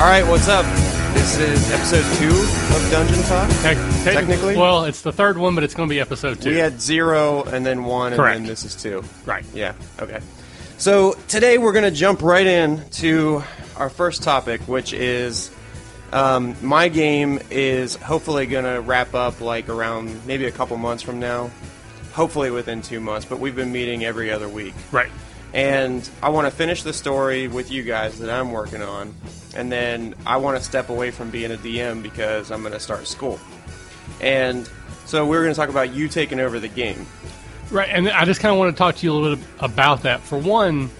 All right, what's up? This is episode two of Dungeon Talk. Tec- tec- Technically? well, it's the third one, but it's going to be episode two. We had zero and then one, Correct. and then this is two. right. Yeah, okay. So today we're going to jump right in to our first topic, which is um, my game is hopefully going to wrap up like around maybe a couple months from now. Hopefully within two months, but we've been meeting every other week. Right. And I want to finish the story with you guys that I'm working on, and then I want to step away from being a DM because I'm going to start school. And so we're going to talk about you taking over the game. Right. And I just kind of want to talk to you a little bit about that. For one,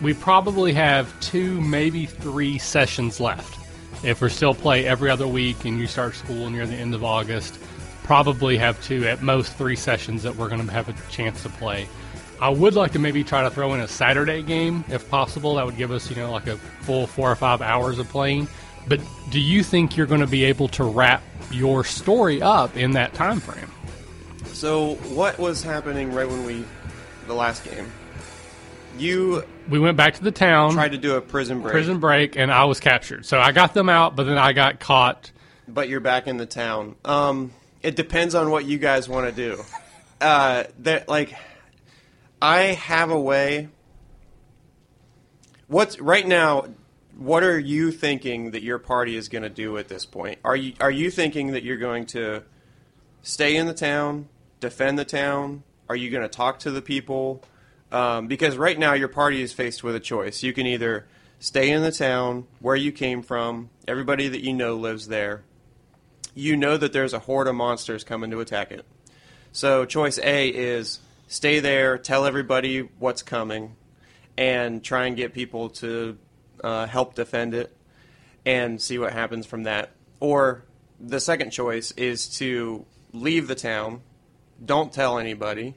we probably have two, maybe three sessions left. If we're still play every other week and you start school near the end of August, probably have two, at most three sessions that we're going to have a chance to play. I would like to maybe try to throw in a Saturday game if possible. That would give us, you know, like a full four or five hours of playing. But do you think you're going to be able to wrap your story up in that time frame? So what was happening right when we the last game? You We went back to the town. tried to do a prison break, prison break and I was captured. So I got them out, but then I got caught. but you're back in the town. Um, it depends on what you guys want to do. Uh, that like, I have a way. What's right now? What are you thinking that your party is going to do at this point? Are you are you thinking that you're going to stay in the town, defend the town? Are you going to talk to the people? Um, because right now your party is faced with a choice. You can either stay in the town where you came from. Everybody that you know lives there. You know that there's a horde of monsters coming to attack it. So choice A is stay there, tell everybody what's coming, and try and get people to uh, help defend it, and see what happens from that. Or the second choice is to leave the town, don't tell anybody,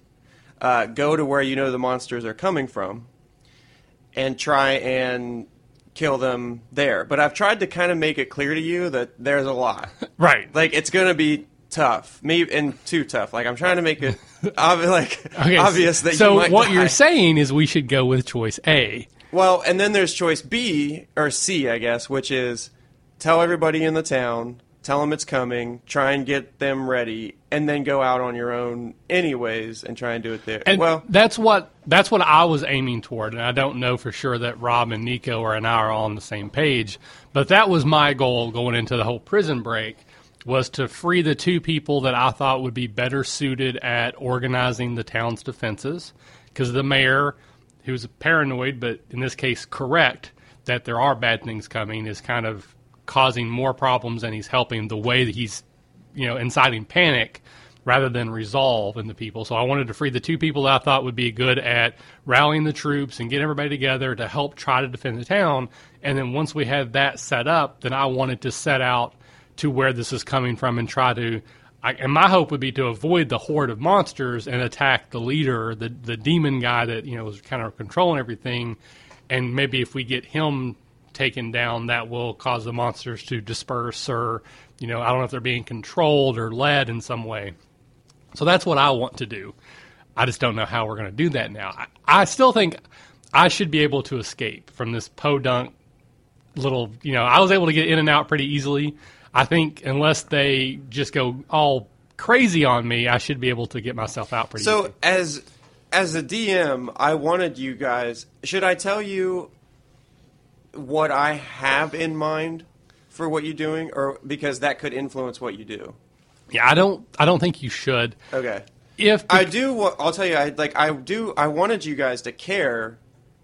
uh, go to where you know the monsters are coming from, and try and kill them there. But I've tried to kind of make it clear to you that there's a lot. Right. Like it's gonna be tough, maybe and too tough. Like I'm trying to make it obvi- like Okay, obvious that so you what die. you're saying is we should go with choice A. Well, and then there's choice B or C, I guess, which is tell everybody in the town, tell them it's coming, try and get them ready, and then go out on your own anyways and try and do it there. And well, that's what that's what I was aiming toward, and I don't know for sure that Rob and Nico or and I are all on the same page, but that was my goal going into the whole prison break was to free the two people that I thought would be better suited at organizing the town's defenses, because the mayor, who's paranoid but in this case correct that there are bad things coming, is kind of causing more problems than he's helping. The way that he's you know, inciting panic rather than resolve in the people. So I wanted to free the two people that I thought would be good at rallying the troops and get everybody together to help try to defend the town. And then once we had that set up, then I wanted to set out to where this is coming from and try to. I, and my hope would be to avoid the horde of monsters and attack the leader, the the demon guy that you know was kind of controlling everything. And maybe if we get him taken down, that will cause the monsters to disperse, or you know, I don't know if they're being controlled or led in some way. So that's what I want to do. I just don't know how we're going to do that now. I, I still think I should be able to escape from this podunk little. You know, I was able to get in and out pretty easily. I think unless they just go all crazy on me, I should be able to get myself out pretty so easily. as as a DM, I wanted you guys. Should I tell you what I have in mind for what you're doing, or because that could influence what you do? Yeah, I don't. I don't think you should. Okay. If I do. I'll tell you. I like. I do. I wanted you guys to care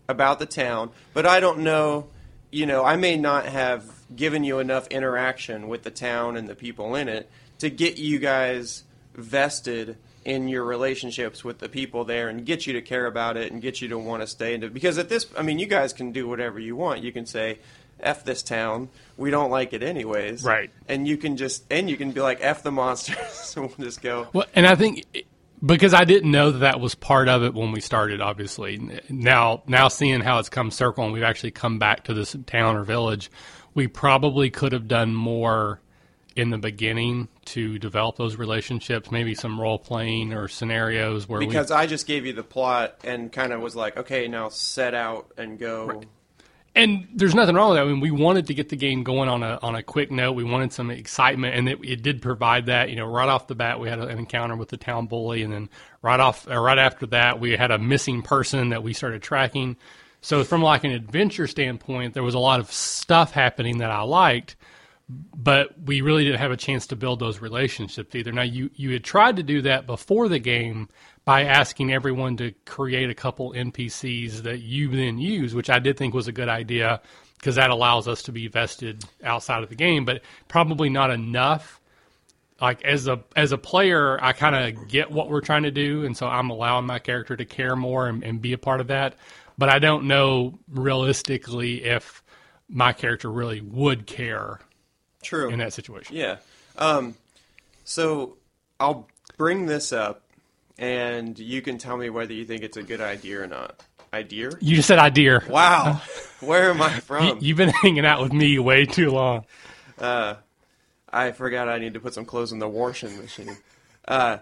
about the town, but I don't know. You know, I may not have given you enough interaction with the town and the people in it to get you guys vested in your relationships with the people there and get you to care about it and get you to want to stay into because at this I mean you guys can do whatever you want. You can say F this town. We don't like it anyways. Right. And you can just and you can be like F the monsters and we'll just go Well, and I think because I didn't know that that was part of it when we started. Obviously, now now seeing how it's come circle and we've actually come back to this town or village, we probably could have done more in the beginning to develop those relationships. Maybe some role playing or scenarios where because I just gave you the plot and kind of was like, okay, now set out and go. And there's nothing wrong with that. I mean, we wanted to get the game going on a on a quick note. We wanted some excitement, and it, it did provide that. You know, right off the bat, we had an encounter with the town bully, and then right off, uh, right after that, we had a missing person that we started tracking. So, from like an adventure standpoint, there was a lot of stuff happening that I liked, but we really didn't have a chance to build those relationships either. Now, you you had tried to do that before the game by asking everyone to create a couple NPCs that you then use, which I did think was a good idea because that allows us to be vested outside of the game, but probably not enough. Like as a as a player, I kind of get what we're trying to do, and so I'm allowing my character to care more and, and be a part of that. But I don't know realistically if my character really would care True. in that situation. Yeah. Um, so I'll bring this up, and you can tell me whether you think it's a good idea or not. Idea? You just said idea. Wow. Where am I from? you've been hanging out with me way too long. I forgot I need to put some clothes in the washing machine. Uh,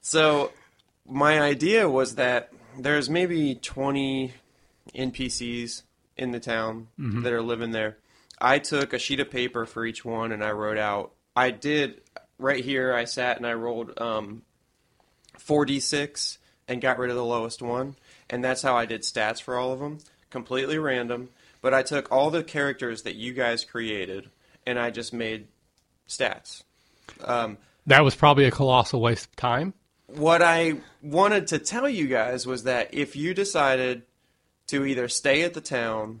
so my idea was that there's maybe 20 NPCs in the town that are living there. I took a sheet of paper for each one and I wrote out. I did right here. I sat and I rolled um, 4d6 and got rid of the lowest one, and that's how I did stats for all of them, completely random. But I took all the characters that you guys created and I just made stats. That was probably a colossal waste of time. What I wanted to tell you guys was that if you decided to either stay at the town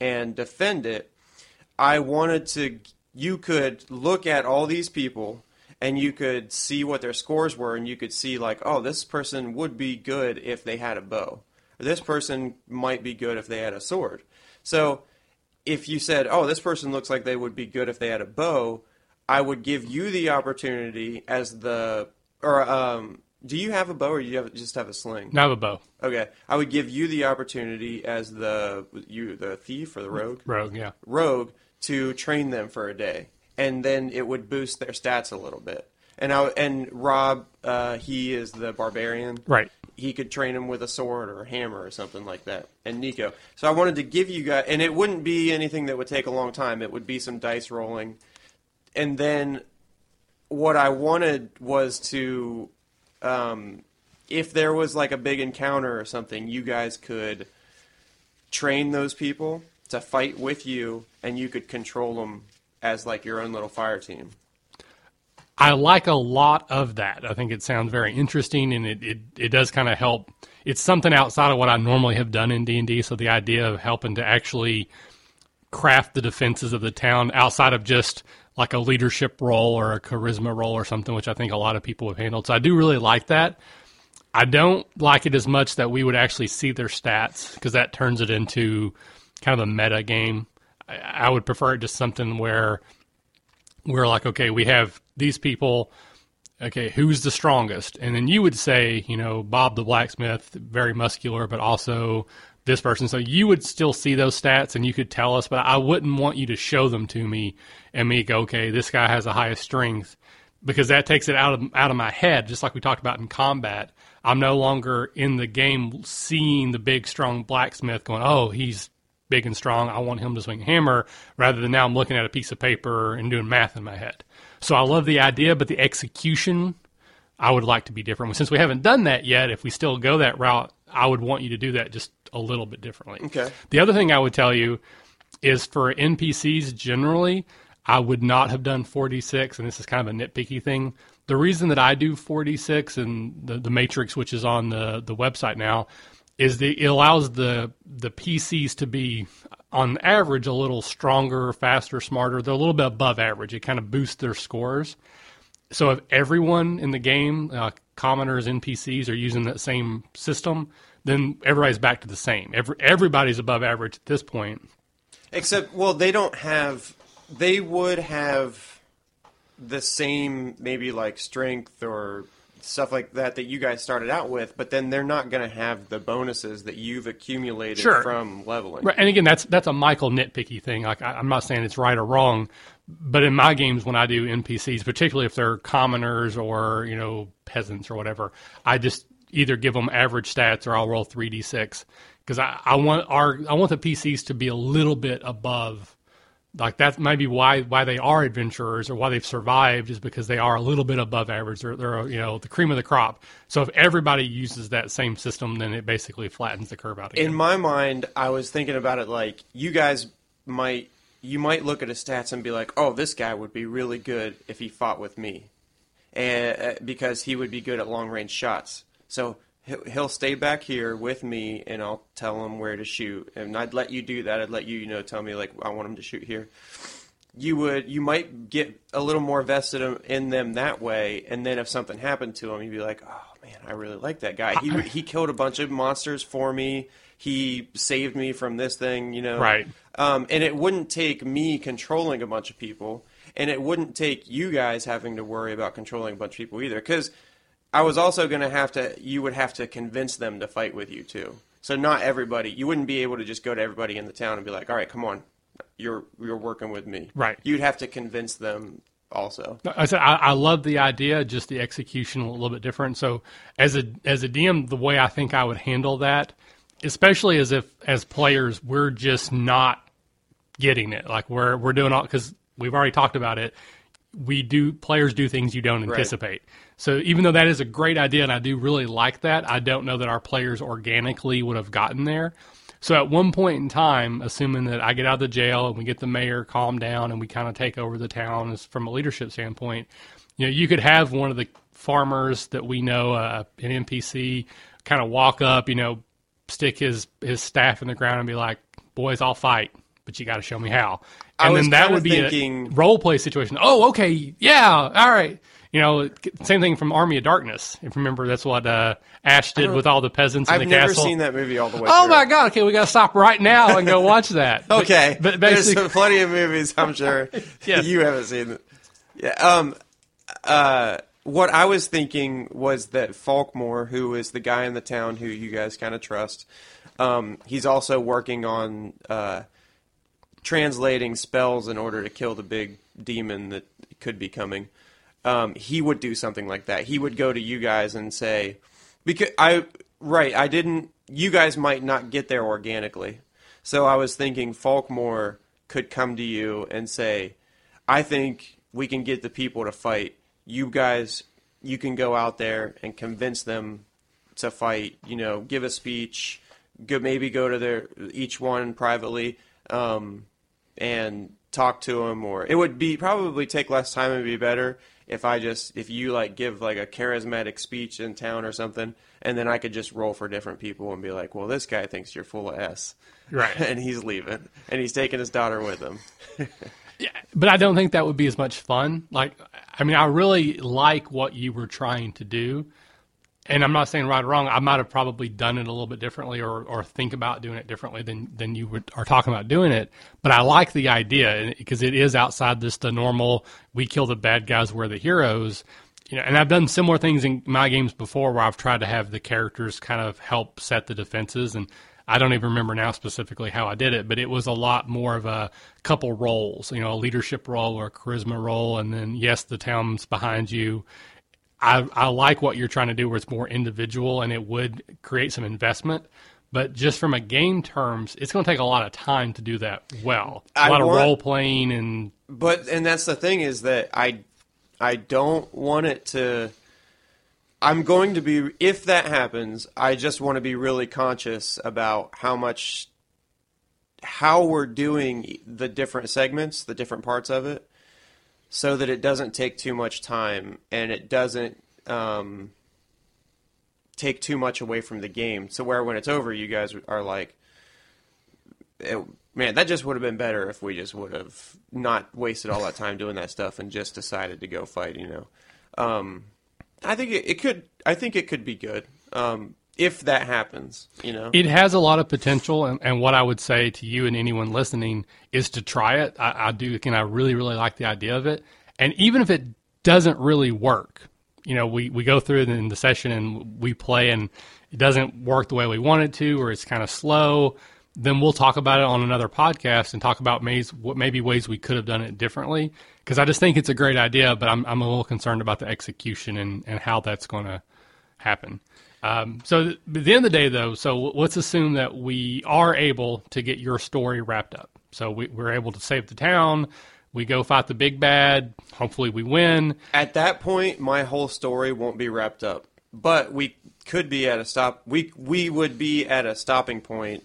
and defend it, I wanted to you could look at all these people and you could see what their scores were and you could see like, oh, this person would be good if they had a bow. Or this person might be good if they had a sword. So if you said, "Oh, this person looks like they would be good if they had a bow," I would give you the opportunity as the or um, do you have a bow or do you have, just have a sling? Now a bow. Okay, I would give you the opportunity as the you the thief or the rogue Rogue, yeah. rogue to train them for a day, and then it would boost their stats a little bit. And I and Rob, uh, he is the barbarian, Right. he could train him with a sword or a hammer or something like that. And Nico. So I wanted to give you guys, and it wouldn't be anything that would take a long time. It would be some dice rolling. And then what I wanted was to, um, if there was like a big encounter or something, you guys could train those people to fight with you, and you could control them as like your own little fire team. I like a lot of that. I think it sounds very interesting, and it, it, it does kind of help. It's something outside of what I normally have done in D and D. So the idea of helping to actually craft the defenses of the town outside of just like a leadership role or a charisma role or something, which I think a lot of people have handled. So I do really like that. I don't like it as much that we would actually see their stats because that turns it into kind of a meta game. I, I would prefer it just something where we're like, okay, we have these people. Okay, who's the strongest? And then you would say, you know, Bob the blacksmith, very muscular, but also this person. So you would still see those stats and you could tell us, but I wouldn't want you to show them to me and me go, okay, this guy has the highest strength because that takes it out of out of my head. Just like we talked about in combat, I'm no longer in the game seeing the big strong blacksmith going, oh, he's big and strong. I want him to swing a hammer rather than now I'm looking at a piece of paper and doing math in my head. So I love the idea, but the execution I would like to be different. Since we haven't done that yet, if we still go that route, I would want you to do that just a little bit differently. Okay. The other thing I would tell you is for NPCs generally, I would not have done 46, and this is kind of a nitpicky thing. The reason that I do 46 and the, the matrix, which is on the, the website now, is the, it allows the the PCs to be on average a little stronger, faster, smarter. They're a little bit above average. It kind of boosts their scores. So if everyone in the game, uh, commoners, NPCs, are using that same system, then everybody's back to the same. Every, everybody's above average at this point. Except, well, they don't have. They would have the same, maybe like strength or stuff like that that you guys started out with, but then they're not going to have the bonuses that you've accumulated Sure. from leveling. Right, and again, that's that's a Michael nitpicky thing. Like I, I'm not saying it's right or wrong, but in my games when I do NPCs, particularly if they're commoners or you know peasants or whatever, I just either give them average stats or I'll roll three d six because I, I want our I want the PCs to be a little bit above. Like that's maybe why why they are adventurers or why they've survived is because they are a little bit above average. They're, they're you know the cream of the crop. So if everybody uses that same system, then it basically flattens the curve out again. In my mind, I was thinking about it like you guys might you might look at his stats and be like, "Oh, this guy would be really good if he fought with me," and uh, because he would be good at long range shots. So he'll, stay back here with me, and I'll tell him where to shoot, and I'd let you do that. I'd let you, you know, tell me like I want him to shoot here. You would, you might get a little more vested in- in them that way, and then if something happened to him, you'd be like, "Oh man, I really like that guy. He he killed a bunch of monsters for me. He saved me from this thing, you know." Right. Um, and it wouldn't take me controlling a bunch of people, and it wouldn't take you guys having to worry about controlling a bunch of people either. Because I was also going to have to, you would have to convince them to fight with you too. So not everybody, you wouldn't be able to just go to everybody in the town and be like, "All right, come on, you're you're working with me." Right. You'd have to convince them also. I said I, I love the idea, just the execution a little bit different. So as a as a DM, the way I think I would handle that, especially as if as players we're just not getting it, like we're we're doing all because we've already talked about it. We do players do things you don't anticipate. So even though that is a great idea and I do really like that, I don't know that our players organically would have gotten there. So at one point in time, assuming that I get out of the jail and we get the mayor calmed down and we kind of take over the town from a leadership standpoint, you know, you could have one of the farmers that we know, uh, an NPC, kind of walk up, you know, stick his his staff in the ground and be like, "Boys, I'll fight, but you got to show me how." And then that would be thinking- a role play situation. Oh, okay, yeah, all right. You know, same thing from Army of Darkness. If you remember, that's what uh, Ash did with all the peasants in the castle. I've never seen that movie all the way. Oh through. my god! Okay, we got to stop right now and go watch that. Okay, but there's basically, plenty of movies I'm sure Yes. you haven't seen. Yeah. Um. Uh. What I was thinking was that Falkmore, who is the guy in the town who you guys kind of trust, um, he's also working on uh, translating spells in order to kill the big demon that could be coming. Um, he would do something like that. He would go to you guys and say, because I right, I didn't. You guys might not get there organically, so I was thinking Falkmore could come to you and say, "I think we can get the people to fight. You guys, you can go out there and convince them to fight. You know, give a speech, go, maybe go to their each one privately, um, and talk to them. Or it would be probably take less time and be better if I just if you like give like a charismatic speech in town or something, and then I could just roll for different people and be like, well, this guy thinks you're full of s, Right. and he's leaving, and he's taking his daughter with him. yeah, but I don't think that would be as much fun. Like, I mean, I really like what you were trying to do, and I'm not saying right or wrong. I might have probably done it a little bit differently, or or think about doing it differently than than you would, are talking about doing it. But I like the idea because it is outside this the normal. We kill the bad guys, we're the heroes. You know, and I've done similar things in my games before where I've tried to have the characters kind of help set the defenses and. I don't even remember now specifically how I did it, but it was a lot more of a couple roles, you know, a leadership role or a charisma role, and then yes, the town's behind you. I, I like what you're trying to do where it's more individual and it would create some investment. But just from a game terms, it's going to take a lot of time to do that well. A I lot want- of role playing and But and that's the thing is that I I don't want it to I'm going to be if that happens, I just want to be really conscious about how much how we're doing the different segments, the different parts of it so that it doesn't take too much time and it doesn't um, take too much away from the game. So where when it's over, you guys are like, man, that just would have been better if we just would have not wasted all that time doing that stuff and just decided to go fight. You know, um, I think it, it could. I think it could be good um, if that happens. You know, It has a lot of potential, and, and what I would say to you and anyone listening is to try it. I, I do, and I really, really like the idea of it. And even if it doesn't really work, you know, we, we go through in the session and we play, and it doesn't work the way we want it to, or it's kind of slow. Then we'll talk about it on another podcast and talk about ways, what maybe ways we could have done it differently. Because I just think it's a great idea, but I'm I'm a little concerned about the execution and, and how that's going to happen. Um, so th- at the end of the day, though, so let's assume that we are able to get your story wrapped up. So we, we're able to save the town. We go fight the big bad. Hopefully, we win. At that point, my whole story won't be wrapped up, but we could be at a stop. We we would be at a stopping point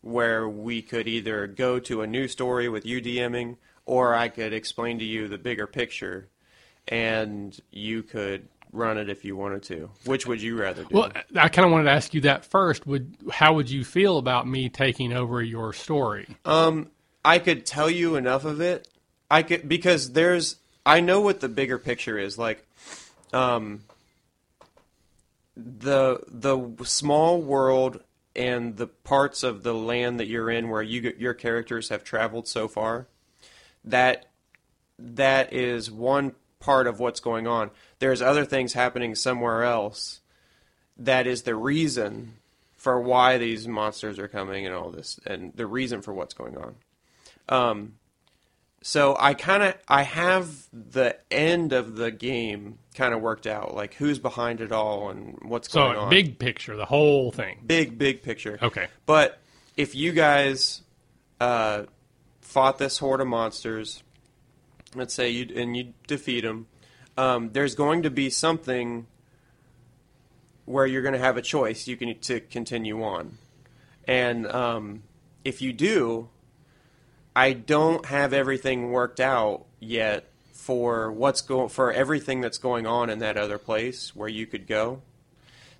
where we could either go to a new story with you DMing, or I could explain to you the bigger picture, and you could run it if you wanted to. Which would you rather do? Well, I kind of wanted to ask you that first. Would how would you feel about me taking over your story? Um, I could tell you enough of it. I could because there's I know what the bigger picture is like. Um, the the small world and the parts of the land that you're in where you your characters have traveled so far that that is one part of what's going on there's other things happening somewhere else that is the reason for why these monsters are coming and all this and the reason for what's going on um, so I kind of I have the end of the game kind of worked out, like who's behind it all and what's So going on. So big picture, the whole thing. big, big picture. Okay. But if you guys uh, fought this horde of monsters, let's say you and you defeat them, um, there's going to be something where you're going to have a choice. You can to continue on, and um, if you do, I don't have everything worked out yet for what's going for everything that's going on in that other place where you could go.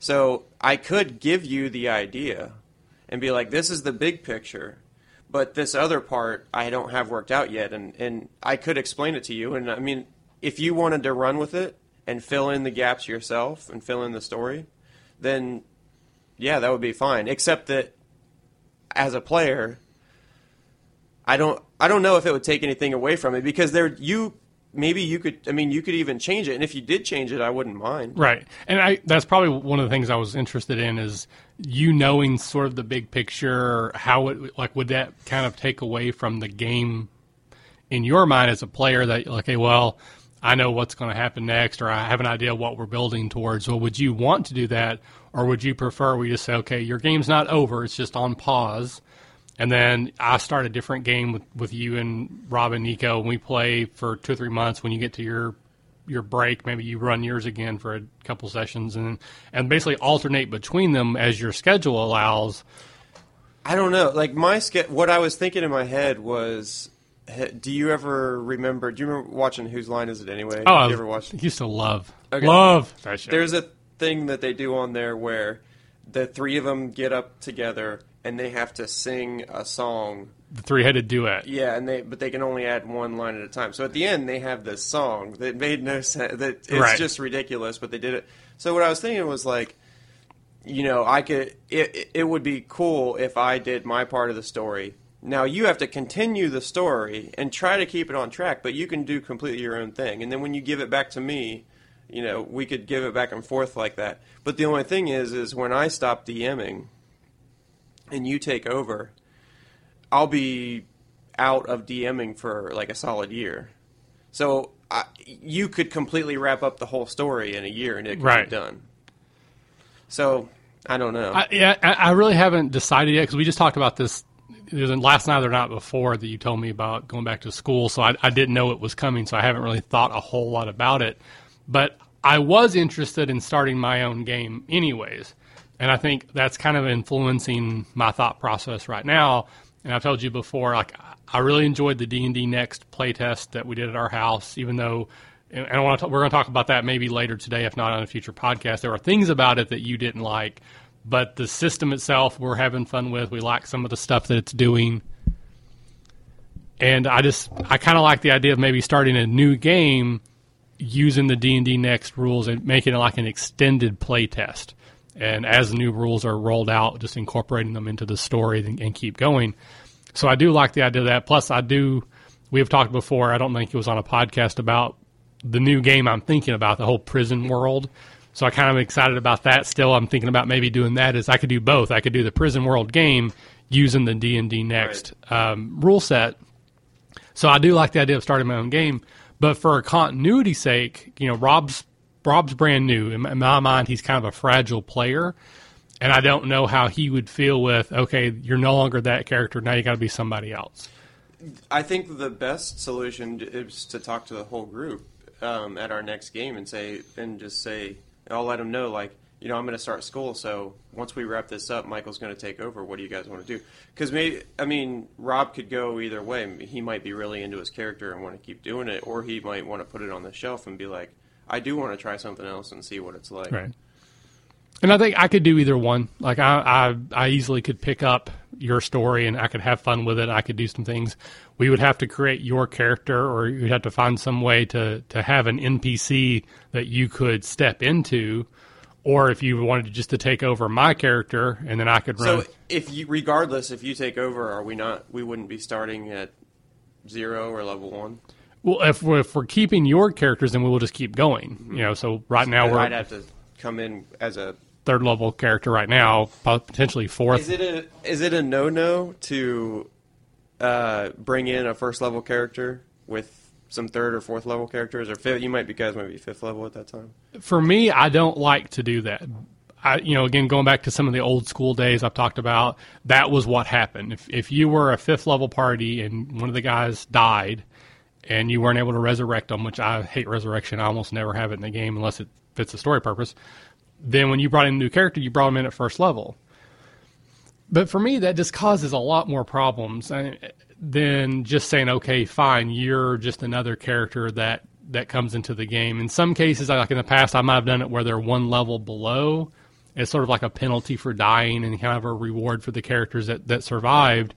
So I could give you the idea and be like, this is the big picture, but this other part I don't have worked out yet, and and I could explain it to you. And I mean, if you wanted to run with it and fill in the gaps yourself and fill in the story, then yeah, that would be fine. Except that as a player, I don't I don't know if it would take anything away from it because there you maybe you could I mean you could even change it and if you did change it I wouldn't mind. Right. And I that's probably one of the things I was interested in is you knowing sort of the big picture, how it like would that kind of take away from the game in your mind as a player that okay, well, I know what's going to happen next or I have an idea what we're building towards. Well, would you want to do that or would you prefer we just say okay, your game's not over, it's just on pause. And then I start a different game with, with you and Rob and Nico, and we play for two or three months. When you get to your your break, maybe you run yours again for a couple sessions, and and basically alternate between them as your schedule allows. I don't know. Like my ske- what I was thinking in my head was do you ever remember do you remember watching Whose Line Is It Anyway? Oh, you I ever watched used to love Okay. love that show. There's a thing that they do on there where the three of them get up together and they have to sing a song the three headed duet. Yeah, and they but they can only add one line at a time. So at the end, they have this song that made no sense. That it's Right. just ridiculous, but they did it. So what I was thinking was like, you know, I could. It it would be cool if I did my part of the story. Now you have to continue the story and try to keep it on track, but you can do completely your own thing. And then when you give it back to me, you know, we could give it back and forth like that. But the only thing is, is when I stop DMing and you take over, I'll be out of DMing for like a solid year. So I, you could completely wrap up the whole story in a year and it could Right. be done. So I don't know. I, yeah, I, I really haven't decided yet because we just talked about this was last night or not before that you told me about going back to school. So I, I didn't know it was coming, so I haven't really thought a whole lot about it. But I was interested in starting my own game, anyways, and I think that's kind of influencing my thought process right now. And I've told you before, like I really enjoyed the D and D Next playtest that we did at our house, even though. And I want to. We're going to talk about that maybe later today, if not on a future podcast. There are things about it that you didn't like, but the system itself we're having fun with. We like some of the stuff that it's doing, and I just I kind of like the idea of maybe starting a new game using the D and D Next rules and making it like an extended play test. And as new rules are rolled out, just incorporating them into the story and, and keep going. So I do like the idea of that. Plus, I do. We have talked before. I don't think it was on a podcast about the new game I'm thinking about, the whole prison world. So I kind of excited about that. Still, I'm thinking about maybe doing that. Is I could do both. I could do the prison world game using the D and D Next um, rule set. So I do like the idea of starting my own game, but for a continuity sake, you know, Rob's Rob's brand new. In my- in my mind, he's kind of a fragile player, and I don't know how he would feel with. Okay, you're no longer that character. Now you got to be somebody else. I think the best solution is to talk to the whole group um, at our next game and say and just say I'll let them know like you know I'm going to start school so once we wrap this up Michael's going to take over. What do you guys want to do? Because maybe I mean Rob could go either way. He might be really into his character and want to keep doing it or he might want to put it on the shelf and be like I do want to try something else and see what it's like. Right. And I think I could do either one. Like I, I, I easily could pick up your story and I could have fun with it. I could do some things. We would have to create your character, or you'd have to find some way to to have an NPC that you could step into, or if you wanted just to take over my character and then I could run. So if you, regardless, if you take over, are we not? We wouldn't be starting at zero or level one. well, if we're, if we're keeping your characters, then we will just keep going. Mm-hmm. You know, so right now we're I'd have to come in as a. third level character right now, potentially fourth. Is it a is it a no no to uh, bring in a first level character with some third or fourth level characters or fifth? You might be guys might be fifth level at that time. for me, I don't like to do that. I, you know, again, going back to some of the old school days I've talked about, that was what happened. If, if you were a fifth level party and one of the guys died and you weren't able to resurrect them, which I hate resurrection, I almost never have it in the game unless it fits the story purpose. Then when you brought in a new character, you brought them in at first level. But for me, that just causes a lot more problems uh, than just saying, okay, fine, you're just another character that that comes into the game. In some cases, like in the past, I might have done it where they're one level below. It's sort of like a penalty for dying and kind of a reward for the characters that, that survived.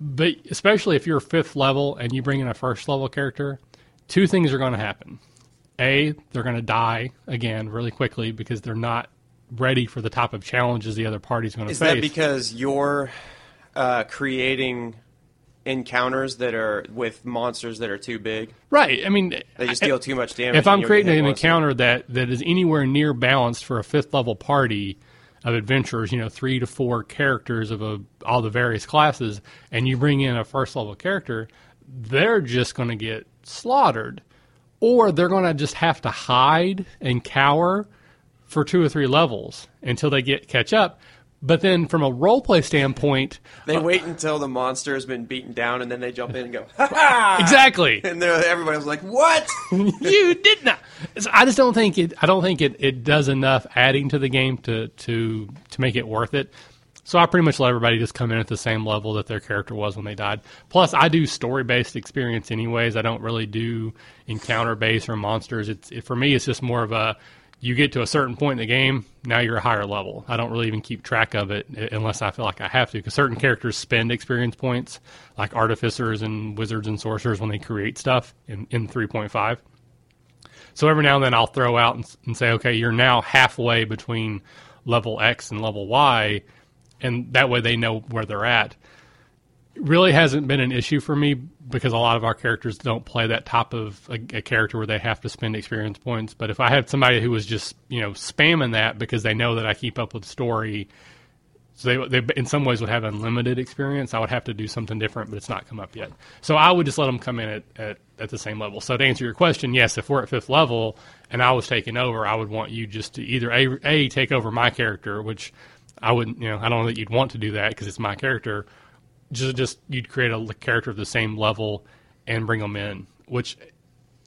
But especially if you're fifth level and you bring in a first level character, two things are going to happen. A, they're going to die again really quickly because they're not ready for the type of challenges the other party's going to face. Is that because you're uh, creating encounters that are with monsters that are too big? right. I mean, They just deal too much damage. if I'm creating an encounter that, that is anywhere near balanced for a fifth level party of adventurers, you know, three to four characters of a, all the various classes, and you bring in a first level character, they're just going to get slaughtered. Or they're going to just have to hide and cower for two or three levels until they get catch up. But then, from a roleplay standpoint, They uh, wait until the monster has been beaten down, and then they jump in and go, ha ha! exactly, And everybody's like, "What?" you did not. So I just don't think it. I don't think it, it does enough adding to the game to to to make it worth it. So I pretty much let everybody just come in at the same level that their character was when they died. Plus, I do story based experience anyways. I don't really do encounter based or monsters. It's it, for me. It's just more of a you get to a certain point in the game, now you're a higher level. I don't really even keep track of it unless I feel like I have to, because certain characters spend experience points, like artificers and wizards and sorcerers when they create stuff in, in 3.5. So every now and then I'll throw out and, and say, okay, you're now halfway between level X and level Y, and that way they know where they're at. Really hasn't been an issue for me because a lot of our characters don't play that type of a, a character where they have to spend experience points. But if I had somebody who was just you know spamming that because they know that I keep up with the story, so they, they in some ways would have unlimited experience. I would have to do something different, but it's not come up yet. So I would just let them come in at, at, at the same level. So to answer your question, yes, if we're at fifth level and I was taking over, I would want you just to either a, a take over my character, which I wouldn't, you know, I don't know that you'd want to do that because it's my character. Just just you'd create a character of the same level and bring them in. Which,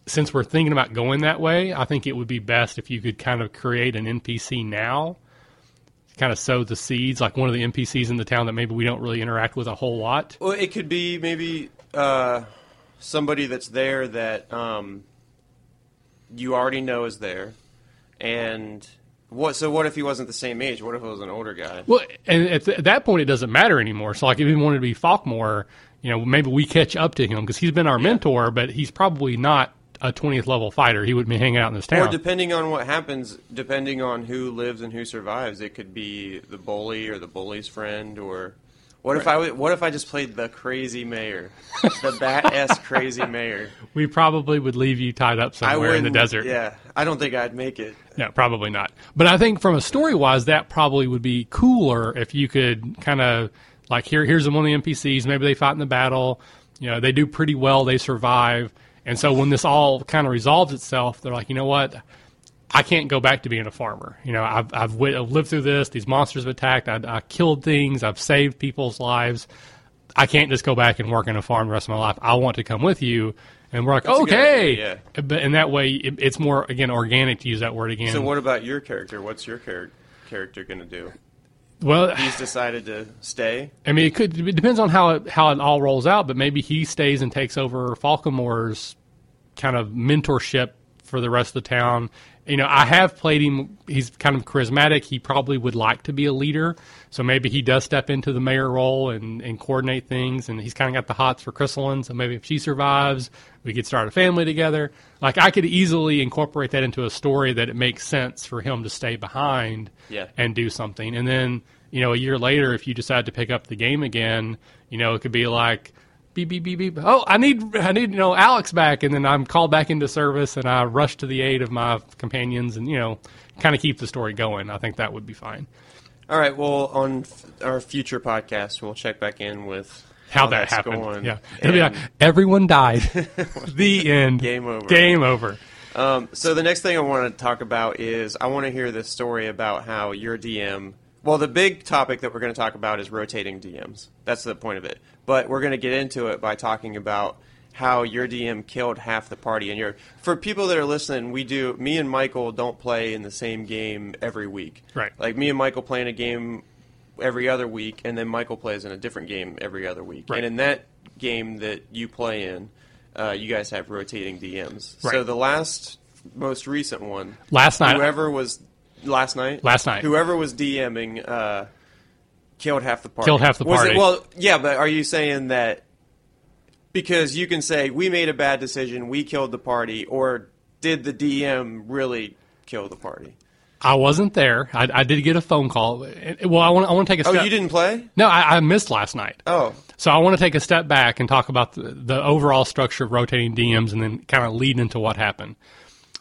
since we're thinking about going that way, I think it would be best if you could kind of create an NPC now kind of sow the seeds, like one of the NPCs in the town that maybe we don't really interact with a whole lot. Well, it could be maybe uh, somebody that's there that um, you already know is there, and what? So what if he wasn't the same age? What if it was an older guy? Well, and at, th- at that point, it doesn't matter anymore. So, like, if he wanted to be Falkmore, you know, maybe we catch up to him because he's been our mentor, but he's probably not a 20th level fighter. He would be hanging out in this town. Or depending on what happens, depending on who lives and who survives, it could be the bully or the bully's friend. Or what if I w- what if I just played the crazy mayor, the bat ass crazy mayor? we probably would leave you tied up somewhere in the desert. Yeah, I don't think I'd make it. No, probably not. But I think from a story wise, that probably would be cooler if you could kind of like here, here's one of the NPCs. Maybe they fight in the battle. You know, they do pretty well. They survive. And so when this all kind of resolves itself, they're like, you know what? I can't go back to being a farmer. You know, I've I've, lived through this. These monsters have attacked. I, I killed things. I've saved people's lives. I can't just go back and work in a farm the rest of my life. I want to come with you. And we're like, good okay. idea, But in that way, it, it's more again organic to use that word again. So what about your character? What's your char- character going to do? well, He's decided to stay. I mean, it could it depends on how it, how it all rolls out, but maybe he stays and takes over Falkmore's kind of mentorship for the rest of the town. You know, I have played him. He's kind of charismatic. He probably would like to be a leader, so maybe he does step into the mayor role and, and coordinate things. And he's kind of got the hots for Chrysaline, so maybe if she survives, we could start a family together. Like I could easily incorporate that into a story that it makes sense for him to stay behind Yeah. and do something. And then, you know, a year later, if you decide to pick up the game again, you know, it could be like, beep, beep, beep, beep. Oh, I need, I need, you know, Alex back. And then I'm called back into service and I rush to the aid of my companions and, you know, kind of keep the story going. I think that would be fine. All right. Well, on f- our future podcast, we'll check back in with How, that that's happened. going. Yeah. It'll be like, everyone died. the end. Game over. Game over. um, so the next thing I want to talk about is I want to hear this story about how your DM. Well, the big topic that we're going to talk about is rotating DMs. That's the point of it. But we're going to get into it by talking about how your DM killed half the party. And your for people that are listening, we do. Me and Michael don't play in the same game every week. Right. Like me and Michael playing a game every other week, and then Michael plays in a different game every other week. Right. And in that game that you play in, uh, you guys have rotating DMs. Right. So the last, most recent one, Last night, whoever was last night, Last night. whoever was DMing uh, killed half the party. Killed half the Was party. it, well, yeah, but are you saying that because you can say we made a bad decision, we killed the party, or did the DM really kill the party? I wasn't there. I, I did get a phone call. Well, I want, I want to take a Oh, you didn't play? No, I, I missed last night. Oh, So I want to take a step back and talk about the, the overall structure of rotating DMs and then kind of lead into what happened.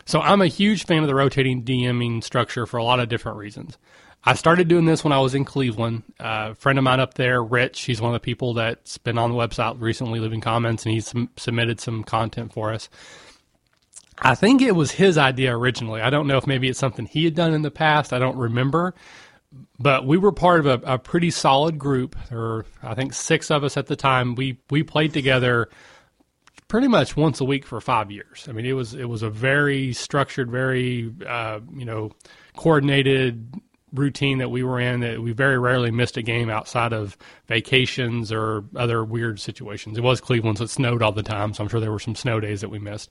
So I'm a huge fan of the rotating DMing structure for a lot of different reasons. I started doing this when I was in Cleveland. Uh, a friend of mine up there, Rich, he's one of the people that's been on the website recently leaving comments and he's submitted some content for us. I think it was his idea originally. I don't know if maybe it's something he had done in the past. I don't remember. But we were part of a, a pretty solid group. There were, I think, six of us at the time. We we played together pretty much once a week for five years. I mean, it was it was a very structured, very uh, you know coordinated routine that we were in. That we very rarely missed a game outside of vacations or other weird situations. It was Cleveland, so it snowed all the time. So I'm sure there were some snow days that we missed.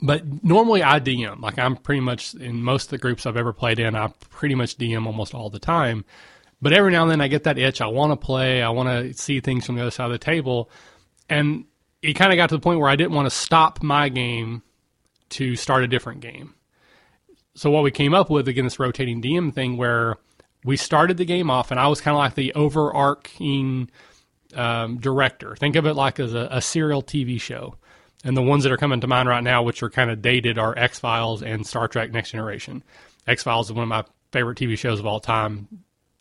But normally I DM. Like I'm pretty much in most of the groups I've ever played in, I pretty much DM almost all the time. But every now and then I get that itch. I want to play. I want to see things from the other side of the table. And it kind of got to the point where I didn't want to stop my game to start a different game. So what we came up with again this rotating DM thing where we started the game off and I was kind of like the overarching um, director. Think of it like as a, a serial TV show. And the ones that are coming to mind right now, which are kind of dated, are X Files and Star Trek Next Generation. X Files is one of my favorite TV shows of all time.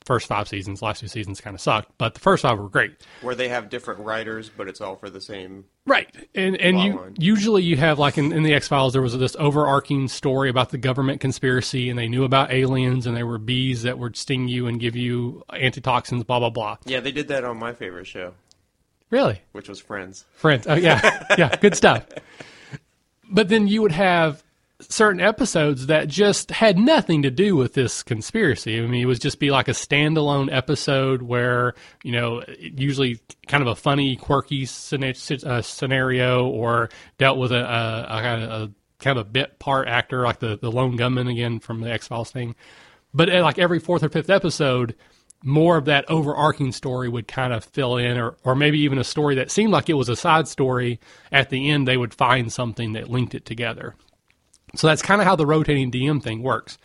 First five seasons, last two seasons kind of sucked, but the first five were great. where they have different writers, but it's all for the same. Right, and and you Plotline. usually you have like in, in the X Files there was this overarching story about the government conspiracy, and they knew about aliens, and there were bees that would sting you and give you antitoxins, blah blah blah. Yeah, they did that on my favorite show, Really, which was Friends. friends? Oh yeah, yeah, good stuff. But then you would have certain episodes that just had nothing to do with this conspiracy. I mean, it would just be like a standalone episode where you know usually kind of a funny, quirky uh, scenario, or dealt with a, a, a, kind of a kind of a bit part actor like the the lone gunman again from the X Files thing. But uh, like every fourth or fifth episode, more of that overarching story would kind of fill in, or, or maybe even a story that seemed like it was a side story. At the end, they would find something that linked it together. So that's kind of how the rotating DM thing works.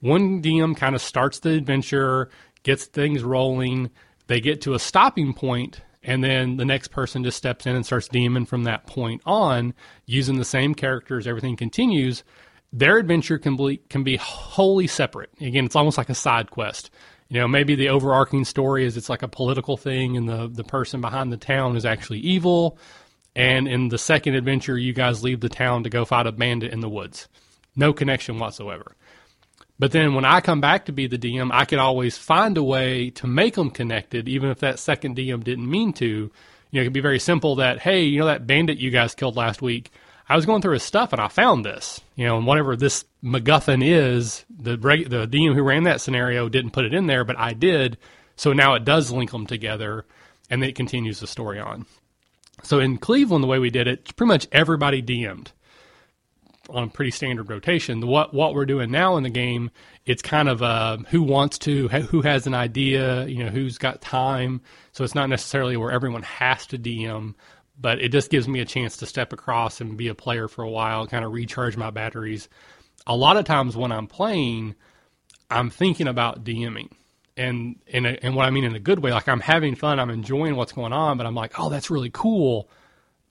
One DM kind of starts the adventure, gets things rolling, they get to a stopping point, and then the next person just steps in and starts DMing from that point on using the same characters. Everything continues. Their adventure can be, can be wholly separate. Again, it's almost like a side quest. You know, maybe the overarching story is it's like a political thing, and the, the person behind the town is actually evil. And in the second adventure, you guys leave the town to go fight a bandit in the woods. no connection whatsoever. But then when I come back to be the DM, I can always find a way to make them connected, even if that second DM didn't mean to. You know, it could be very simple that, hey, you know, that bandit you guys killed last week, I was going through his stuff and I found this, you know, and whatever this MacGuffin is, the the DM who ran that scenario didn't put it in there, but I did. So now it does link them together, and it continues the story on. So in Cleveland, the way we did it, pretty much everybody DM'd on a pretty standard rotation. What what we're doing now in the game, it's kind of uh, who wants to, who has an idea, you know, who's got time. So it's not necessarily where everyone has to DM, but it just gives me a chance to step across and be a player for a while, kind of recharge my batteries. A lot of times when I'm playing, I'm thinking about DMing. And, and and what I mean in a good way, like I'm having fun, I'm enjoying what's going on, but I'm like, oh, that's really cool.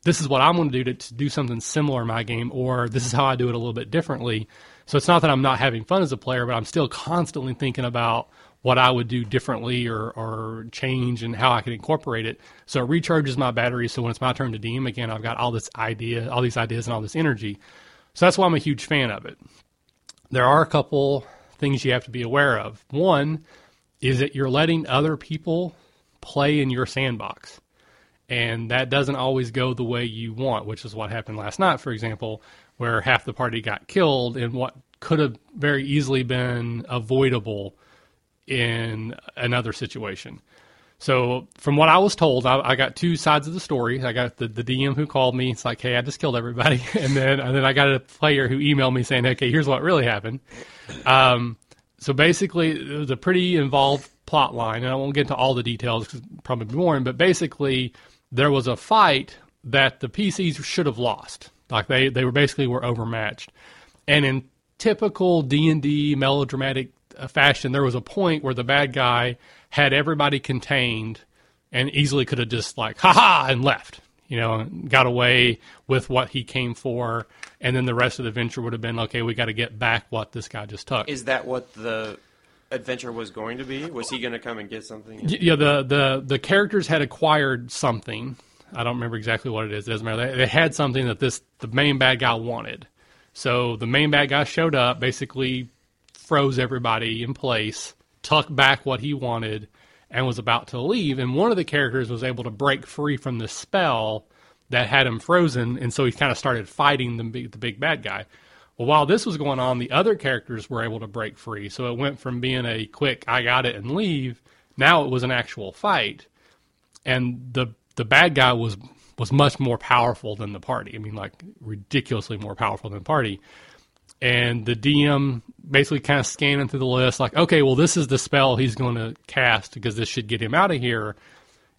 This is what I'm going to do to, do something similar in my game, or this is how I do it a little bit differently. So it's not that I'm not having fun as a player, but I'm still constantly thinking about what I would do differently or, or change and how I can incorporate it. So it recharges my battery. So when it's my turn to DM again, I've got all this idea, all these ideas and all this energy. So that's why I'm a huge fan of it. There are a couple things you have to be aware of. One is that you're letting other people play in your sandbox. And that doesn't always go the way you want, which is what happened last night, for example, where half the party got killed in what could have very easily been avoidable in another situation. So, from what I was told, I, I, got two sides of the story. I got the, the DM who called me. It's like, hey, I just killed everybody, and then and then I got a player who emailed me saying, okay, here's what really happened. Um, so basically, it was a pretty involved plot line, and I won't get into all the details because probably boring. But basically, there was a fight that the PCs should have lost. Like they they were basically were overmatched, and in typical D and D melodramatic uh, fashion, there was a point where the bad guy had everybody contained and easily could have just like ha ha and left you know got away with what he came for and then the rest of the adventure would have been okay we got to get back what this guy just took. Is that what the adventure was going to be? Was he going to come and get something? Yeah the the the characters had acquired something. I don't remember exactly what it is. It doesn't matter. They, they had something that this the main bad guy wanted. So the main bad guy showed up basically froze everybody in place, tucked back what he wanted, and was about to leave. And one of the characters was able to break free from the spell that had him frozen, and so he kind of started fighting the big, the big bad guy. Well, while this was going on, the other characters were able to break free. So it went from being a quick "I got it" and leave. Now it was an actual fight, and the the bad guy was was much more powerful than the party. I mean, like ridiculously more powerful than the party and the DM basically kind of scanning through the list, like, okay, well, this is the spell he's going to cast because this should get him out of here.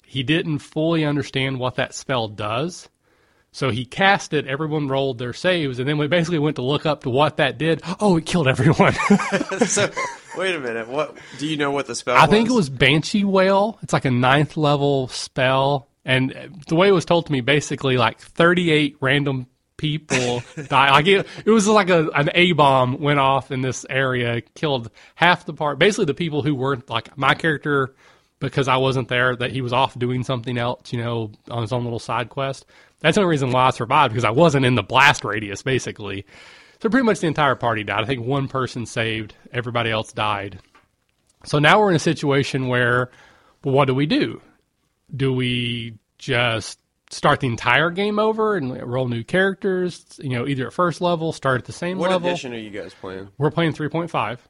He didn't fully understand what that spell does. So he cast it, everyone rolled their saves, and then we basically went to look up to what that did. Oh, it killed everyone. so, wait a minute. What do you know what the spell I was? think it was Banshee Wail. It's like a ninth level spell. And the way it was told to me, basically, like 38 random people die. Like it, it was like a an A bomb went off in this area, killed half the part. Basically, the people who weren't like my character because I wasn't there, that he was off doing something else, you know, on his own little side quest. That's the only reason why I survived because I wasn't in the blast radius, basically. So pretty much the entire party died. I think one person saved, everybody else died. So now we're in a situation where, well, what do we do? Do we just start the entire game over and roll new characters. You know, either at first level, start at the same what level. What edition are you guys playing? We're playing three point five.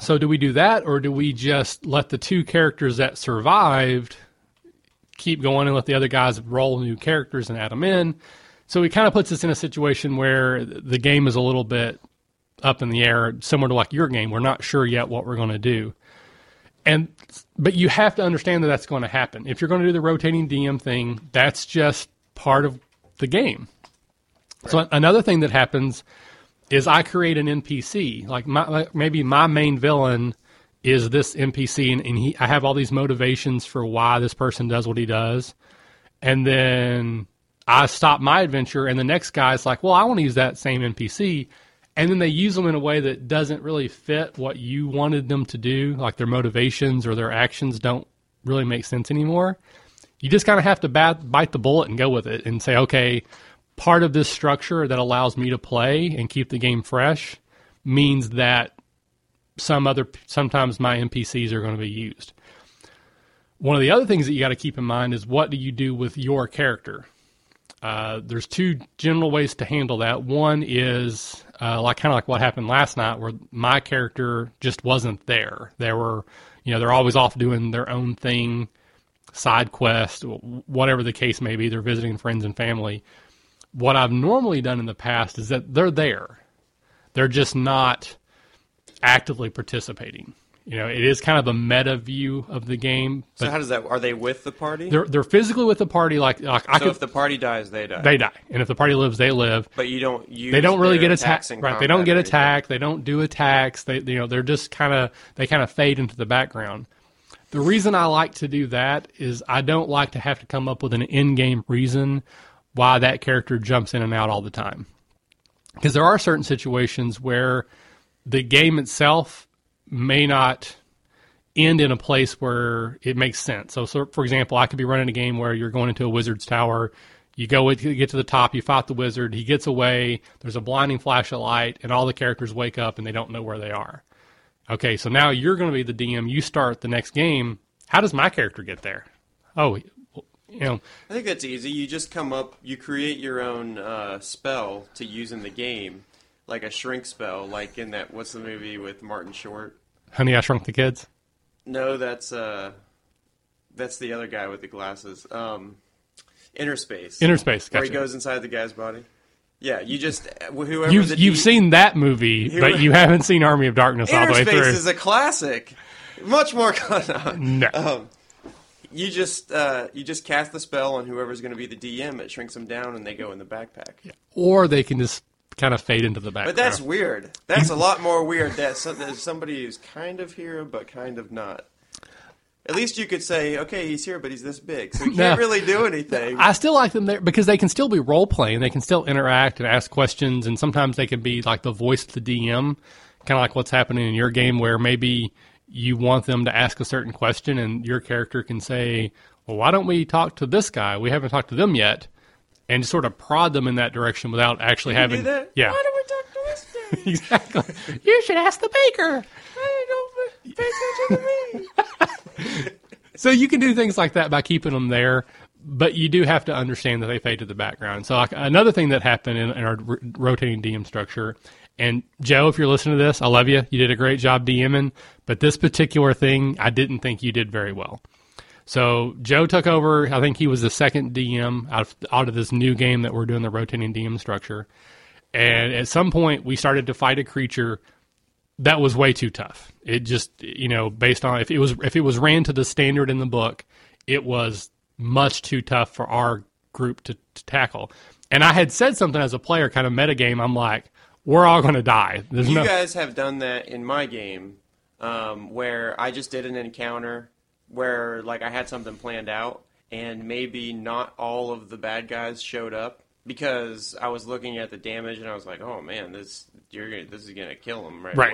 So do we do that, or do we just let the two characters that survived keep going and let the other guys roll new characters and add them in? So it kind of puts us in a situation where the game is a little bit up in the air, similar to like your game. We're not sure yet what we're going to do and but you have to understand that that's going to happen. If you're going to do the rotating DM thing, that's just part of the game. Right. So another thing that happens is I create an NPC. Like my, maybe my main villain is this NPC, and, and he I have all these motivations for why this person does what he does, and then I stop my adventure, and the next guy's like, "Well, I want to use that same NPC." And then they use them in a way that doesn't really fit what you wanted them to do, like their motivations or their actions don't really make sense anymore. You just kind of have to bat, bite the bullet and go with it and say, okay, part of this structure that allows me to play and keep the game fresh means that some other sometimes my NPCs are going to be used. One of the other things that you got to keep in mind is what do you do with your character? Uh, there's two general ways to handle that. One is uh, like kind of like what happened last night, where my character just wasn't there. They were, you know, they're always off doing their own thing, side quest, whatever the case may be. They're visiting friends and family. What I've normally done in the past is that they're there, they're just not actively participating. You know, it is kind of a meta view of the game. So how does that? Are they with the party? They're they're physically with the party. Like, like I so could, if the party dies, they die. they die, and if the party lives, they live. but you don't. Use They don't really get attacked. Right? They don't get attacked. They don't do attacks. They you know they're just kind of they kind of fade into the background. The reason I like to do that is I don't like to have to come up with an in-game reason why that character jumps in and out all the time. Because there are certain situations where the game itself may not end in a place where it makes sense. So, so for example, I could be running a game where you're going into a wizard's tower. You go you get to the top, you fight the wizard, he gets away, there's a blinding flash of light, and all the characters wake up and they don't know where they are. Okay, so now you're going to be the DM. You start the next game. How does my character get there? Oh, you know, I think that's easy. You just come up, you create your own uh, spell to use in the game, like a shrink spell, like in that what's the movie with Martin Short? Honey, I Shrunk the Kids. No, that's uh, that's the other guy with the glasses. Um, Inner Space. Inner Space. where Gotcha. he goes inside the guy's body. Yeah, you just whoever You've you've seen that movie, He but you haven't seen Army of Darkness all the way Space through. is a classic. Much more. no. um, you just uh, you just cast the spell on whoever's going to be the DM. It shrinks them down, and they go in the backpack. or they can just kind of fade into the background. But that's weird. That's a lot more weird. That so, there's somebody who's kind of here, but kind of not. At least you could say, okay, he's here, but he's this big, so he can't No. really do anything. I still like them there because they can still be role playing. They can still interact and ask questions, and sometimes they can be like the voice of the DM, kind of like what's happening in your game, where maybe you want them to ask a certain question, and your character can say, "Well, why don't we talk to this guy? We haven't talked to them yet," and sort of prod them in that direction without actually having. do that? Yeah, Why don't we talk to exactly. you should ask the baker. Hey, don't pay attention to me. So you can do things like that by keeping them there, but you do have to understand that they fade to the background. So like, another thing that happened in, in our r- rotating DM structure, and Joe, if you're listening to this, I love you. You did a great job DMing, but this particular thing, I didn't think you did very well. So Joe took over. I think he was the second DM out of, out of this new game that we're doing the rotating DM structure. And at some point, we started to fight a creature that was way too tough. It just, you know, based on if it was if it was ran to the standard in the book, it was much too tough for our group to, to tackle. And I had said something as a player, kind of metagame. I'm like, we're all going to die. There's You no. guys have done that in my game, um, where I just did an encounter where like I had something planned out, and maybe not all of the bad guys showed up because I was looking at the damage and I was like, oh man, this you're gonna, this is gonna kill them right, Right.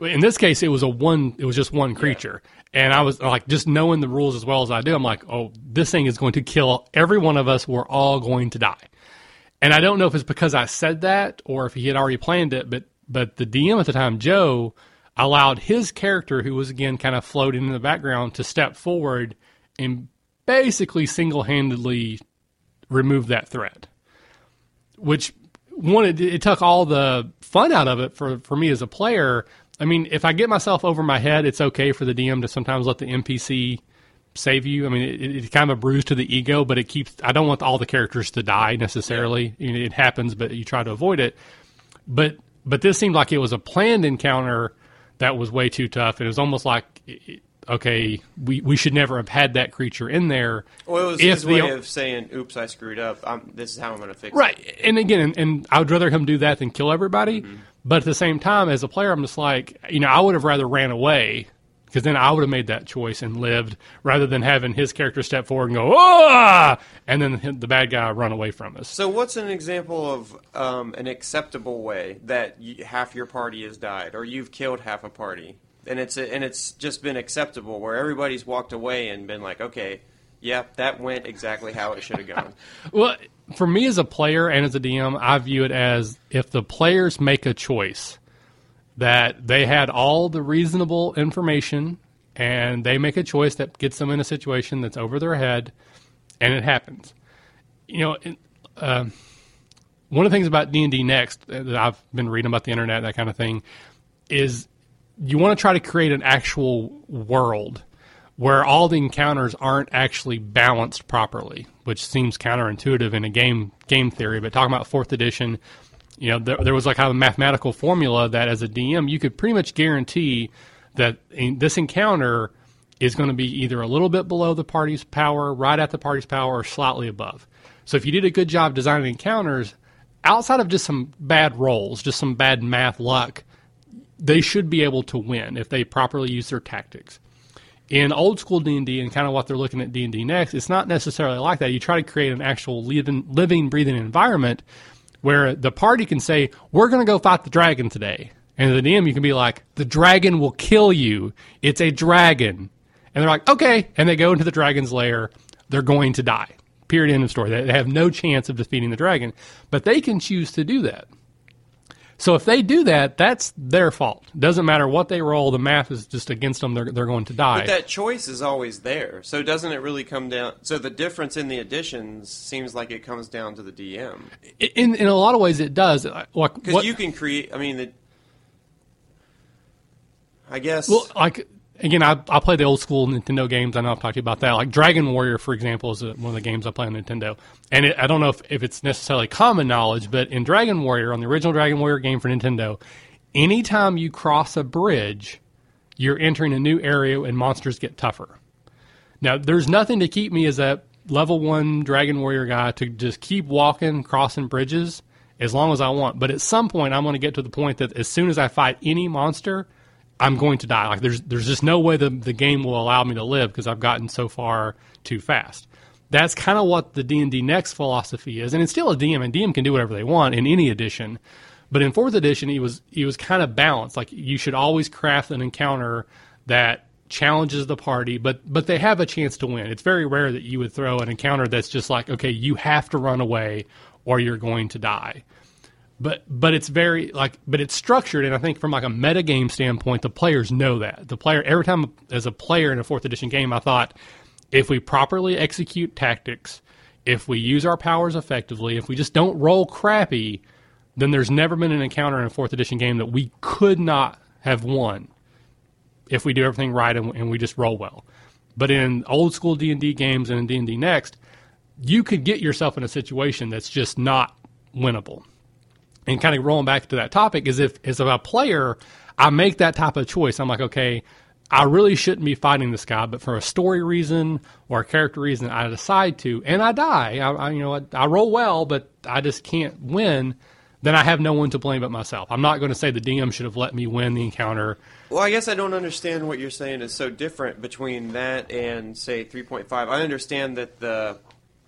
away. In this case, it was a one. It was just one creature, and I was like, just knowing the rules as well as I do, I'm like, oh, this thing is going to kill every one of us. We're all going to die. And I don't know if it's because I said that or if he had already planned it, but but the DM at the time, Joe, allowed his character, who was again kind of floating in the background, to step forward and basically single handedly remove that threat. Which one it, it took all the fun out of it for for me as a player. I mean, if I get myself over my head, it's okay for the DM to sometimes let the NPC save you. I mean, it, it's kind of a bruise to the ego, but it keeps. I don't want all the characters to die necessarily. You know, it happens, but you try to avoid it. But but this seemed like it was a planned encounter that was way too tough. It was almost like, okay, we, we should never have had that creature in there. Well, it was his way of saying, "Oops, I screwed up. I'm, this is how I'm gonna fix it." Right. And again, and, and I would rather him do that than kill everybody. Mm-hmm. But at the same time, as a player, I'm just like, you know, I would have rather ran away because then I would have made that choice and lived rather than having his character step forward and go, ah, and then the bad guy run away from us. So, what's an example of um, an acceptable way that you, half your party has died, or you've killed half a party, and it's and it's just been acceptable, where everybody's walked away and been like, okay, yep, that went exactly how it should have gone. Well, for me as a player and as a DM, I view it as if the players make a choice that they had all the reasonable information and they make a choice that gets them in a situation that's over their head and it happens. You know, uh, one of the things about D&D Next that I've been reading about the internet, that kind of thing, is you want to try to create an actual world where all the encounters aren't actually balanced properly, which seems counterintuitive in a game game theory. But talking about fourth edition, you know, there, there was like a mathematical formula that as a DM you could pretty much guarantee that this encounter is going to be either a little bit below the party's power, right at the party's power, or slightly above. So if you did a good job designing encounters, outside of just some bad rolls, just some bad math luck, they should be able to win if they properly use their tactics in old school D&D and kind of what they're looking at D&D next, it's not necessarily like that. You try to create an actual living, living breathing environment where the party can say, "We're going to go fight the dragon today." And the DM you can be like, "The dragon will kill you. It's a dragon." And they're like, "Okay." And they go into the dragon's lair. They're going to die. Period end of story. They have no chance of defeating the dragon, but they can choose to do that. So if they do that, that's their fault. Doesn't matter what they roll, the math is just against them. They're, they're going to die. But that choice is always there. So doesn't it really come down? So the difference in the additions seems like it comes down to the DM. In in a lot of ways, it does. Because you can create. I mean, the, I guess. Well, like again, I, I play the old school Nintendo games. I know I've talked to you about that. Like Dragon Warrior, for example, is one of the games I play on Nintendo. And it, I don't know if, if it's necessarily common knowledge, but in Dragon Warrior, on the original Dragon Warrior game for Nintendo, anytime you cross a bridge, you're entering a new area and monsters get tougher. Now, there's nothing to keep me as a level one Dragon Warrior guy to just keep walking, crossing bridges as long as I want. But at some point, I'm going to get to the point that as soon as I fight any monster, I'm going to die. Like there's there's just no way the the game will allow me to live because I've gotten so far too fast. That's kind of what the D and D Next philosophy is, and it's still a DM, and DM can do whatever they want in any edition. But in fourth edition, he was he was kind of balanced. Like you should always craft an encounter that challenges the party, but but they have a chance to win. It's very rare that you would throw an encounter that's just like, okay, you have to run away or you're going to die but but it's very like but it's structured and i think from like a meta game standpoint the players know that. The player every time as a player in a fourth edition game i thought if we properly execute tactics if we use our powers effectively if we just don't roll crappy then there's never been an encounter in a fourth edition game that we could not have won if we do everything right and, and we just roll well. But in old school d&d games and in d&d next you could get yourself in a situation that's just not winnable and kind of rolling back to that topic is if as a player I make that type of choice, I'm like, okay, I really shouldn't be fighting this guy, but for a story reason or a character reason, I decide to, and I die. I, I you know, I, I, roll well, but I just can't win. Then I have no one to blame but myself. I'm not going to say the DM should have let me win the encounter. Well, I guess I don't understand what you're saying is so different between that and say 3.5. I understand that the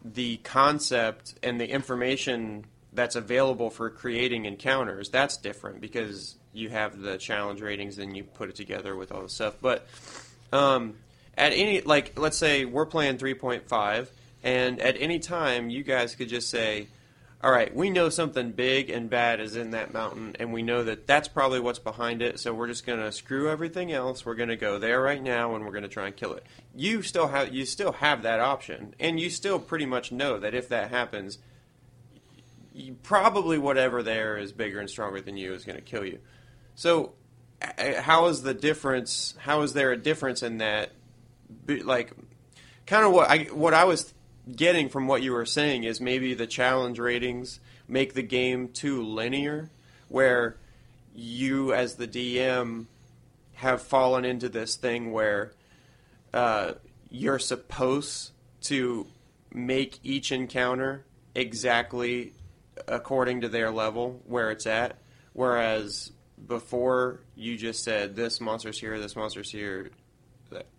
the concept and the information that's available for creating encounters, that's different because you have the challenge ratings and you put it together with all the stuff. But um, at any like, let's say we're playing 3.5, and at any time you guys could just say, "All right, we know something big and bad is in that mountain, and we know that that's probably what's behind it. So we're just gonna screw everything else. We're gonna go there right now, and we're gonna try and kill it." You still have you still have that option, and you still pretty much know that if that happens you, probably whatever there is bigger and stronger than you is going to kill you. So, how is the difference? How is there a difference in that? Like, kind of what I what I was getting from what you were saying is maybe the challenge ratings make the game too linear, where you as the DM have fallen into this thing where uh, you're supposed to make each encounter exactly according to their level where it's at. Whereas before you just said this monster's here, this monster's here.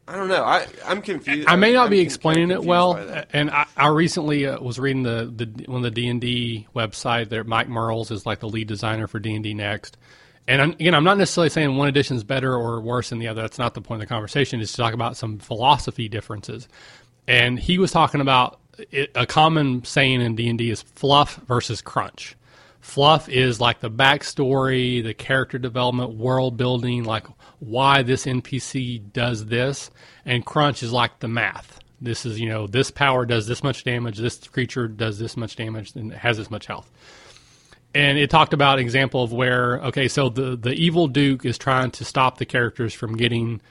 I don't know. I I'm confused. I may not I'm be explaining it well, and I, I recently uh, was reading the the one of the D and D website. There, Mike Mearls is like the lead designer for D and D Next. And I'm, again, I'm not necessarily saying one edition is better or worse than the other. That's not the point of the conversation. Is to talk about some philosophy differences. And he was talking about it, a common saying in D and D is fluff versus crunch. Fluff is like the backstory, the character development, world building, like why this NPC does this, and crunch is like the math. This is you know this power does this much damage, this creature does this much damage, and has this much health and it talked about an example of where okay so the the evil duke is trying to stop the characters from getting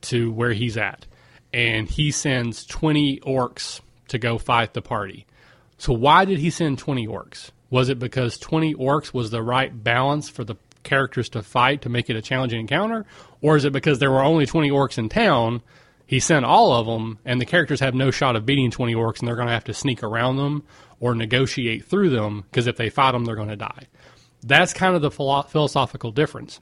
to where he's at and he sends 20 orcs to go fight the party so why did he send 20 orcs was it because 20 orcs was the right balance for the characters to fight to make it a challenging encounter or is it because there were only 20 orcs in town he sent all of them and the characters have no shot of beating 20 orcs and they're going to have to sneak around them or negotiate through them because if they fight them, they're going to die. That's kind of the philo- philosophical difference.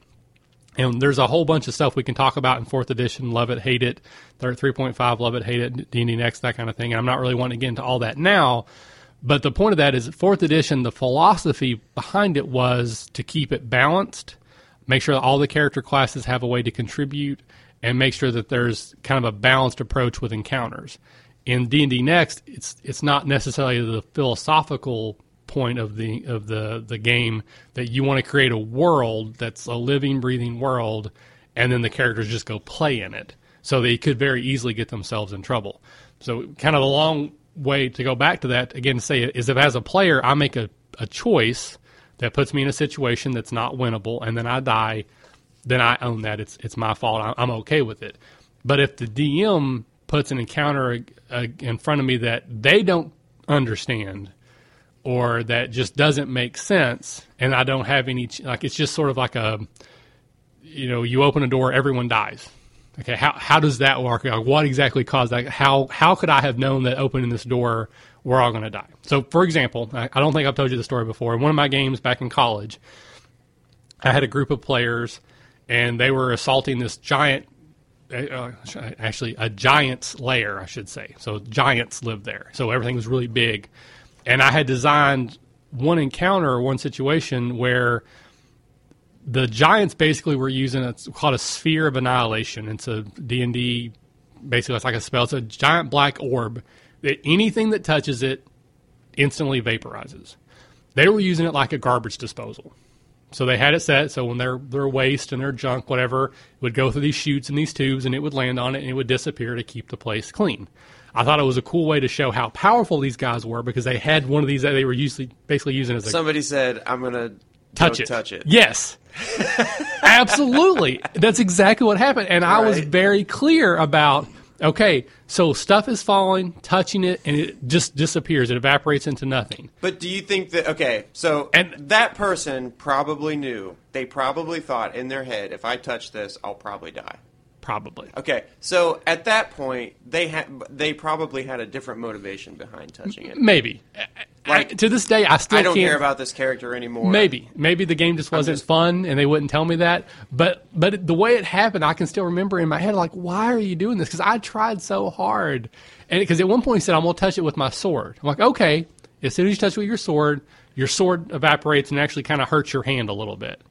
And there's a whole bunch of stuff we can talk about in fourth edition. Love it, hate it. Third 3.5, love it, hate it. D&D next, that kind of thing. And I'm not really wanting to get into all that now. But the point of that is, fourth edition, the philosophy behind it was to keep it balanced, make sure that all the character classes have a way to contribute, and make sure that there's kind of a balanced approach with encounters in D and D Next, it's it's not necessarily the philosophical point of the of the the game that you want to create a world that's a living, breathing world, and then the characters just go play in it. So they could very easily get themselves in trouble. So kind of a long way to go back to that again. Say is if as a player I make a, a choice that puts me in a situation that's not winnable, and then I die, then I own that. It's it's my fault. I'm okay with it. But if the DM puts an encounter uh, in front of me that they don't understand or that just doesn't make sense and I don't have any like it's just sort of like a you know you open a door everyone dies okay how how does that work like what exactly caused that how how could I have known that opening this door we're all going to die so for example I, I don't think I've told you the story before in one of my games back in college I had a group of players and they were assaulting this giant uh, actually a giant's lair, I should say. So giants lived there. So everything was really big. And I had designed one encounter, one situation where the giants basically were using it's called a sphere of annihilation. It's a D and D, basically it's like a spell. It's a giant black orb that anything that touches it instantly vaporizes. They were using it like a garbage disposal. So they had it set so when their their waste and their junk, whatever, would go through these chutes and these tubes, and it would land on it and it would disappear to keep the place clean. I thought it was a cool way to show how powerful these guys were because they had one of these that they were usually basically using as a somebody said, "I'm gonna touch it, touch it." Yes, absolutely. That's exactly what happened, and I was very clear about Okay, so stuff is falling, touching it, and it just disappears. It evaporates into nothing. But do you think that okay? So and that person probably knew. They probably thought in their head, if I touch this, I'll probably die. Probably. Okay, so at that point, they had they probably had a different motivation behind touching it. Maybe. Like I, to this day, I still I don't care about this character anymore. Maybe, maybe the game just wasn't just, fun, and they wouldn't tell me that. But but the way it happened, I can still remember in my head, like, why are you doing this? Because I tried so hard, and because at one point he said, "I'm gonna touch it with my sword." I'm like, okay. As soon as you touch it with your sword, your sword evaporates and actually kind of hurts your hand a little bit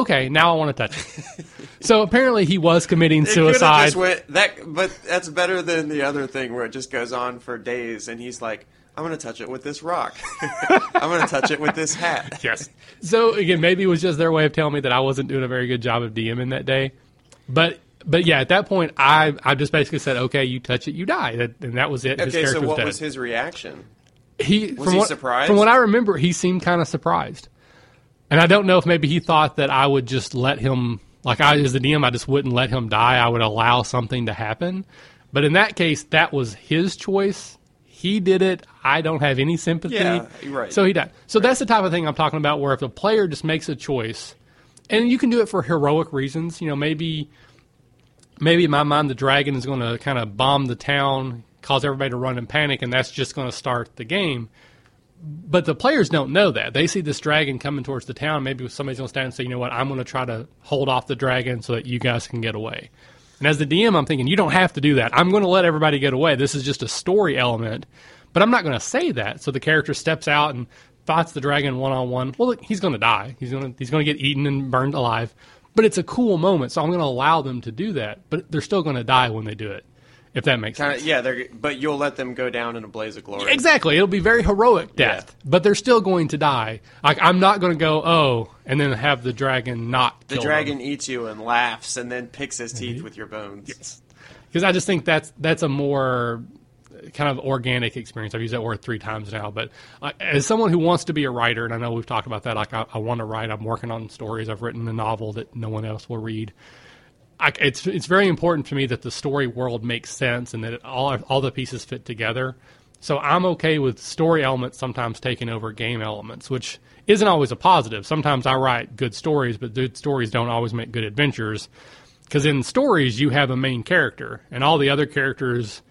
okay, now I want to touch it. so apparently he was committing suicide. Went, that, but that's better than the other thing where it just goes on for days, and he's like, "I'm going to touch it with this rock. I'm going to touch it with this hat." Yes. So again, maybe it was just their way of telling me that I wasn't doing a very good job of DMing that day, but. But yeah, at that point, I I just basically said, "Okay, you touch it, you die," that, and that was it. Okay, so what was, was his reaction? He was from he what, surprised? From what I remember, he seemed kind of surprised. And I don't know if maybe he thought that I would just let him, like I, as the DM, I just wouldn't let him die. I would allow something to happen. But in that case, that was his choice. He did it. I don't have any sympathy. Yeah, right. So he died. So right. that's the type of thing I'm talking about where if a player just makes a choice, and you can do it for heroic reasons, you know, maybe maybe in my mind the dragon is going to kind of bomb the town, cause everybody to run in panic, and that's just going to start the game but the players don't know that. They see this dragon coming towards the town. Maybe somebody's going to stand and say, you know what, I'm going to try to hold off the dragon so that you guys can get away. And as the DM, I'm thinking, you don't have to do that. I'm going to let everybody get away. This is just a story element. But I'm not going to say that. So the character steps out and fights the dragon one on one. Well, he's going to die. He's going to he's going to get eaten and burned alive. But it's a cool moment, so I'm going to allow them to do that. But they're still going to die when they do it. If that makes Kinda, sense. yeah, they're but you'll let them go down in a blaze of glory. Exactly. It'll be very heroic death, but they're still going to die. Like I'm not going to go oh, and then have the dragon not. The dragon eats you and laughs, and then picks his teeth Mm-hmm. with your bones. Yes, because I just think that's that's a more kind of organic experience. I've used that word three times now, but uh, as someone who wants to be a writer, and I know we've talked about that, like I, I want to write. I'm working on stories. I've written a novel that no one else will read. I, it's it's very important to me that the story world makes sense and that it, all all the pieces fit together. So I'm okay with story elements sometimes taking over game elements, which isn't always a positive. Sometimes I write good stories, but good stories don't always make good adventures. Because in stories you have a main character, and all the other characters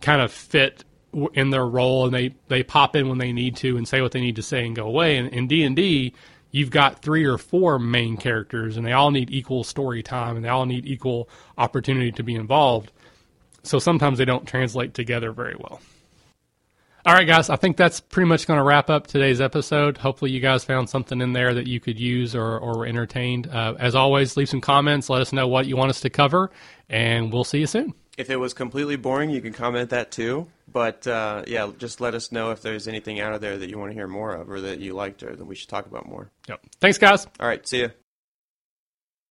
kind of fit in their role, and they they pop in when they need to and say what they need to say and go away. And in D and D, you've got three or four main characters, and they all need equal story time, and they all need equal opportunity to be involved. So sometimes they don't translate together very well. All right, guys, I think that's pretty much going to wrap up today's episode. Hopefully, you guys found something in there that you could use or, or were entertained. Uh, as always, leave some comments. Let us know what you want us to cover, and we'll see you soon. If it was completely boring, you can comment that too. But uh, yeah, just let us know if there's anything out of there that you want to hear more of, or that you liked, or that we should talk about more. Yep. Thanks, guys. All right, see you.